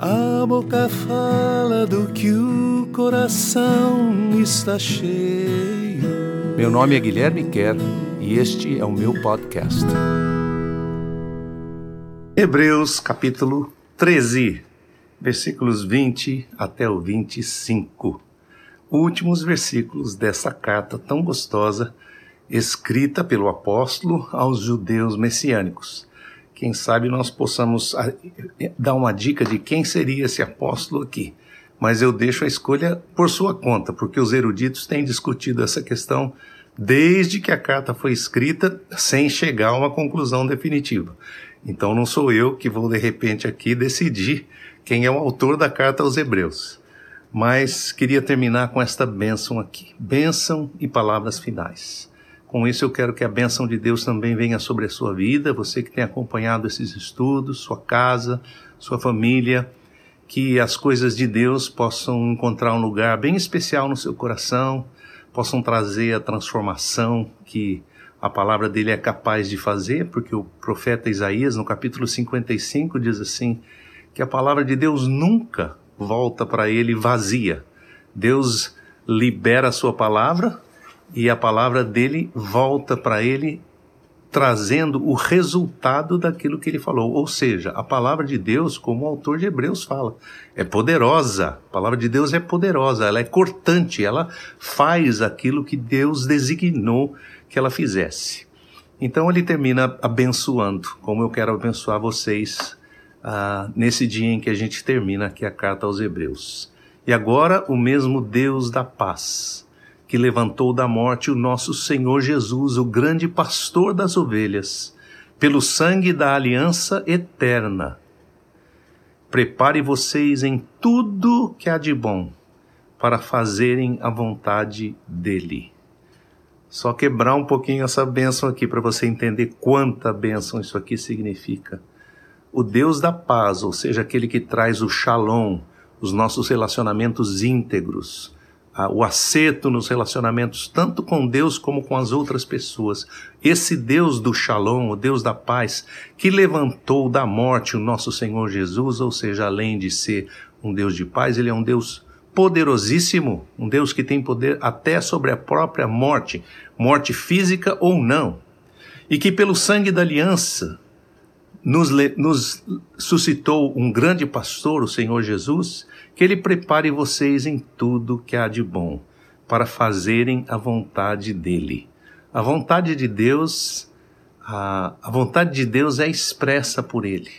A boca fala do que o coração está cheio. Meu nome é Guilherme Kerr e este é o meu podcast. Hebreus capítulo 13, versículos 20 até o 25. Últimos versículos dessa carta tão gostosa, escrita pelo apóstolo aos judeus messiânicos. Quem sabe nós possamos ah, dar uma dica de quem seria esse apóstolo aqui. Mas eu deixo a escolha por sua conta, porque os eruditos têm discutido essa questão desde que a carta foi escrita, sem chegar a uma conclusão definitiva. Então não sou eu que vou de repente aqui decidir quem é o autor da carta aos Hebreus. Mas queria terminar com esta bênção aqui. Bênção e palavras finais. Com isso, eu quero que a bênção de Deus também venha sobre a sua vida, você que tem acompanhado esses estudos, sua casa, sua família, que as coisas de Deus possam encontrar um lugar bem especial no seu coração, possam trazer a transformação que a palavra dele é capaz de fazer, porque o profeta Isaías, no capítulo 55, diz assim: que a palavra de Deus nunca volta para ele vazia. Deus libera a sua palavra e a palavra dele volta para ele trazendo o resultado daquilo que ele falou. Ou seja, a palavra de Deus, como o autor de Hebreus fala, é poderosa. A palavra de Deus é poderosa, ela é cortante, ela faz aquilo que Deus designou que ela fizesse. Então ele termina abençoando, como eu quero abençoar vocês ah, nesse dia em que a gente termina aqui a carta aos Hebreus. E agora o mesmo Deus da paz que levantou da morte o nosso Senhor Jesus, o grande pastor das ovelhas, pelo sangue da aliança eterna. Prepare vocês em tudo que há de bom para fazerem a vontade dele. Só quebrar um pouquinho essa bênção aqui para você entender quanta bênção isso aqui significa. O Deus da paz, ou seja, aquele que traz o shalom, os nossos relacionamentos íntegros, o acerto nos relacionamentos, tanto com Deus como com as outras pessoas. Esse Deus do Shalom, o Deus da paz, que levantou da morte o nosso Senhor Jesus, ou seja, além de ser um Deus de paz, ele é um Deus poderosíssimo, um Deus que tem poder até sobre a própria morte, morte física ou não, e que pelo sangue da aliança nos, nos suscitou um grande pastor, o Senhor Jesus, que ele prepare vocês em tudo que há de bom, para fazerem a vontade dele. A vontade de Deus, a, a vontade de Deus é expressa por ele,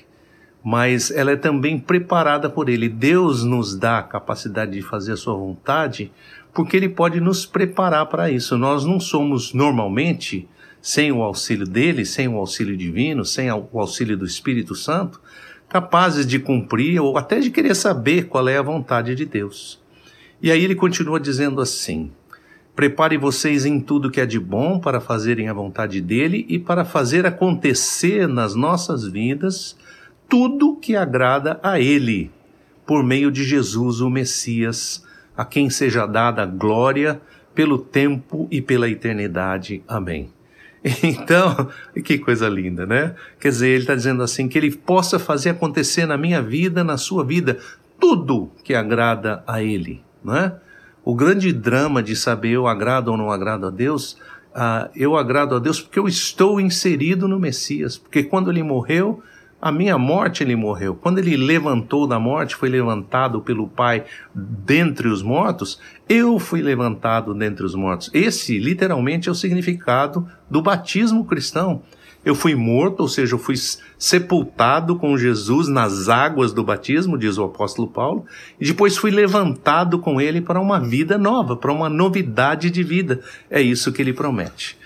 mas ela é também preparada por ele. Deus nos dá a capacidade de fazer a sua vontade, porque ele pode nos preparar para isso. Nós não somos normalmente sem o auxílio dele, sem o auxílio divino, sem o auxílio do Espírito Santo, capazes de cumprir ou até de querer saber qual é a vontade de Deus. E aí ele continua dizendo assim: Prepare vocês em tudo que é de bom para fazerem a vontade dele e para fazer acontecer nas nossas vidas tudo que agrada a ele, por meio de Jesus, o Messias, a quem seja dada glória pelo tempo e pela eternidade. Amém. Então, que coisa linda, né? Quer dizer, ele está dizendo assim: que ele possa fazer acontecer na minha vida, na sua vida, tudo que agrada a ele, não é? O grande drama de saber eu agrado ou não agrado a Deus, uh, eu agrado a Deus porque eu estou inserido no Messias, porque quando ele morreu, a minha morte ele morreu. Quando ele levantou da morte, foi levantado pelo Pai dentre os mortos, eu fui levantado dentre os mortos. Esse, literalmente, é o significado do batismo cristão. Eu fui morto, ou seja, eu fui sepultado com Jesus nas águas do batismo, diz o apóstolo Paulo, e depois fui levantado com ele para uma vida nova, para uma novidade de vida. É isso que ele promete.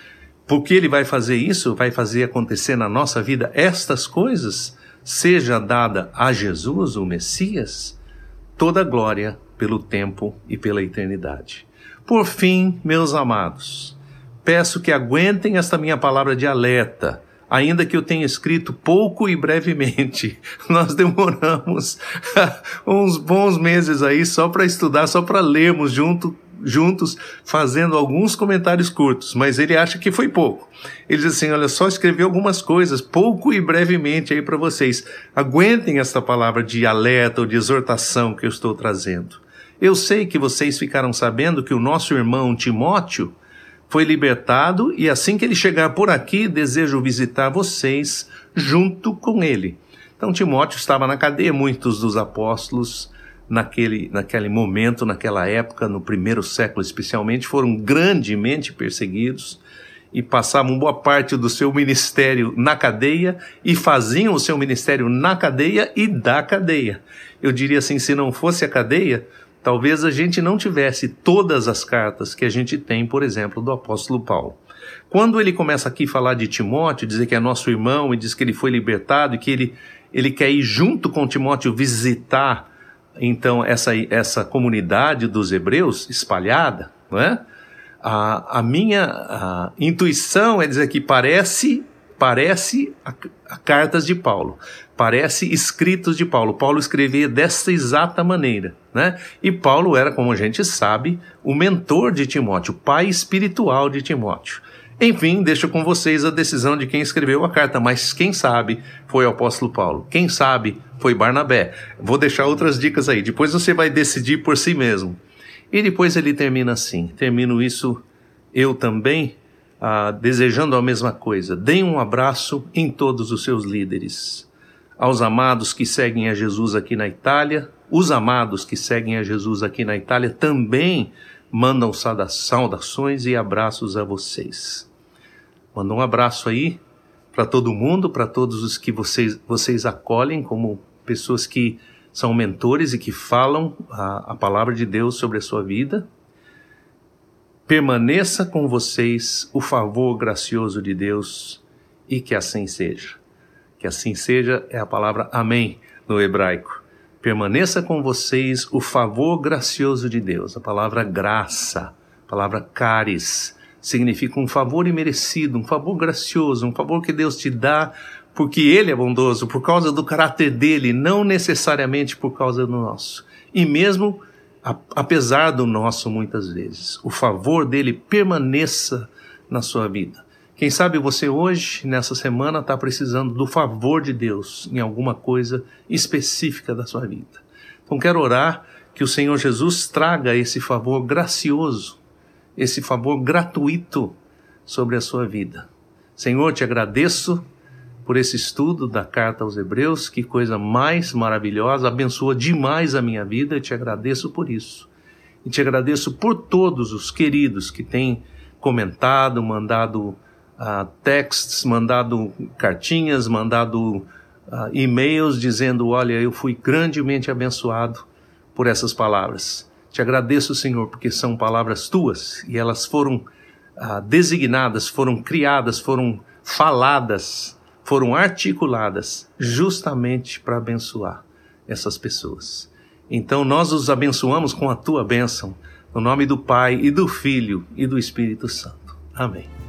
Porque ele vai fazer isso, vai fazer acontecer na nossa vida estas coisas, seja dada a Jesus, o Messias, toda glória pelo tempo e pela eternidade. Por fim, meus amados, peço que aguentem esta minha palavra de alerta, ainda que eu tenha escrito pouco e brevemente. Nós demoramos uns bons meses aí só para estudar, só para lermos junto juntos fazendo alguns comentários curtos, mas ele acha que foi pouco. Ele diz assim: olha, só escrevi algumas coisas, pouco e brevemente aí para vocês. Aguentem esta palavra de alerta ou de exortação que eu estou trazendo. Eu sei que vocês ficaram sabendo que o nosso irmão Timóteo foi libertado e assim que ele chegar por aqui, desejo visitar vocês junto com ele. Então Timóteo estava na cadeia, muitos dos apóstolos naquele, naquele momento, naquela época, no primeiro século especialmente, foram grandemente perseguidos e passavam boa parte do seu ministério na cadeia e faziam o seu ministério na cadeia e da cadeia. Eu diria assim, se não fosse a cadeia, talvez a gente não tivesse todas as cartas que a gente tem, por exemplo, do apóstolo Paulo. Quando ele começa aqui a falar de Timóteo, dizer que é nosso irmão e diz que ele foi libertado e que ele, ele quer ir junto com Timóteo visitar então essa, essa comunidade dos hebreus espalhada, não é? A, a minha a intuição é dizer que parece parece a, a, cartas de Paulo, parece escritos de Paulo. Paulo escrevia desta exata maneira, né? E Paulo era, como a gente sabe, o mentor de Timóteo, o pai espiritual de Timóteo. Enfim, deixo com vocês a decisão de quem escreveu a carta, mas quem sabe foi o apóstolo Paulo, quem sabe foi Barnabé. Vou deixar outras dicas aí, depois você vai decidir por si mesmo. E depois ele termina assim: termino isso eu também, ah, desejando a mesma coisa. Deem um abraço em todos os seus líderes. Aos amados que seguem a Jesus aqui na Itália, os amados que seguem a Jesus aqui na Itália também mandam saudações e abraços a vocês. Manda um abraço aí para todo mundo, para todos os que vocês, vocês acolhem como pessoas que são mentores e que falam a, a palavra de Deus sobre a sua vida. Permaneça com vocês o favor gracioso de Deus e que assim seja. Que assim seja é a palavra amém no hebraico permaneça com vocês o favor gracioso de Deus. A palavra graça, a palavra caris, significa um favor imerecido, um favor gracioso, um favor que Deus te dá porque Ele é bondoso, por causa do caráter dele, não necessariamente por causa do nosso. E mesmo apesar do nosso, muitas vezes, o favor dele permaneça na sua vida. Quem sabe você hoje, nessa semana, está precisando do favor de Deus em alguma coisa específica da sua vida. Então, quero orar que o Senhor Jesus traga esse favor gracioso, esse favor gratuito sobre a sua vida. Senhor, te agradeço por esse estudo da carta aos Hebreus, que coisa mais maravilhosa, abençoa demais a minha vida, te agradeço por isso. E te agradeço por todos os queridos que têm comentado, mandado uh, mandado cartinhas, mandado uh, e-mails dizendo: Olha, eu fui grandemente abençoado por essas palavras. Te agradeço, Senhor, porque são palavras tuas e elas foram uh, designadas, foram criadas, foram faladas, foram articuladas justamente para abençoar essas pessoas. Então nós os abençoamos com a tua bênção, no nome do Pai e do Filho e do Espírito Santo. Amém.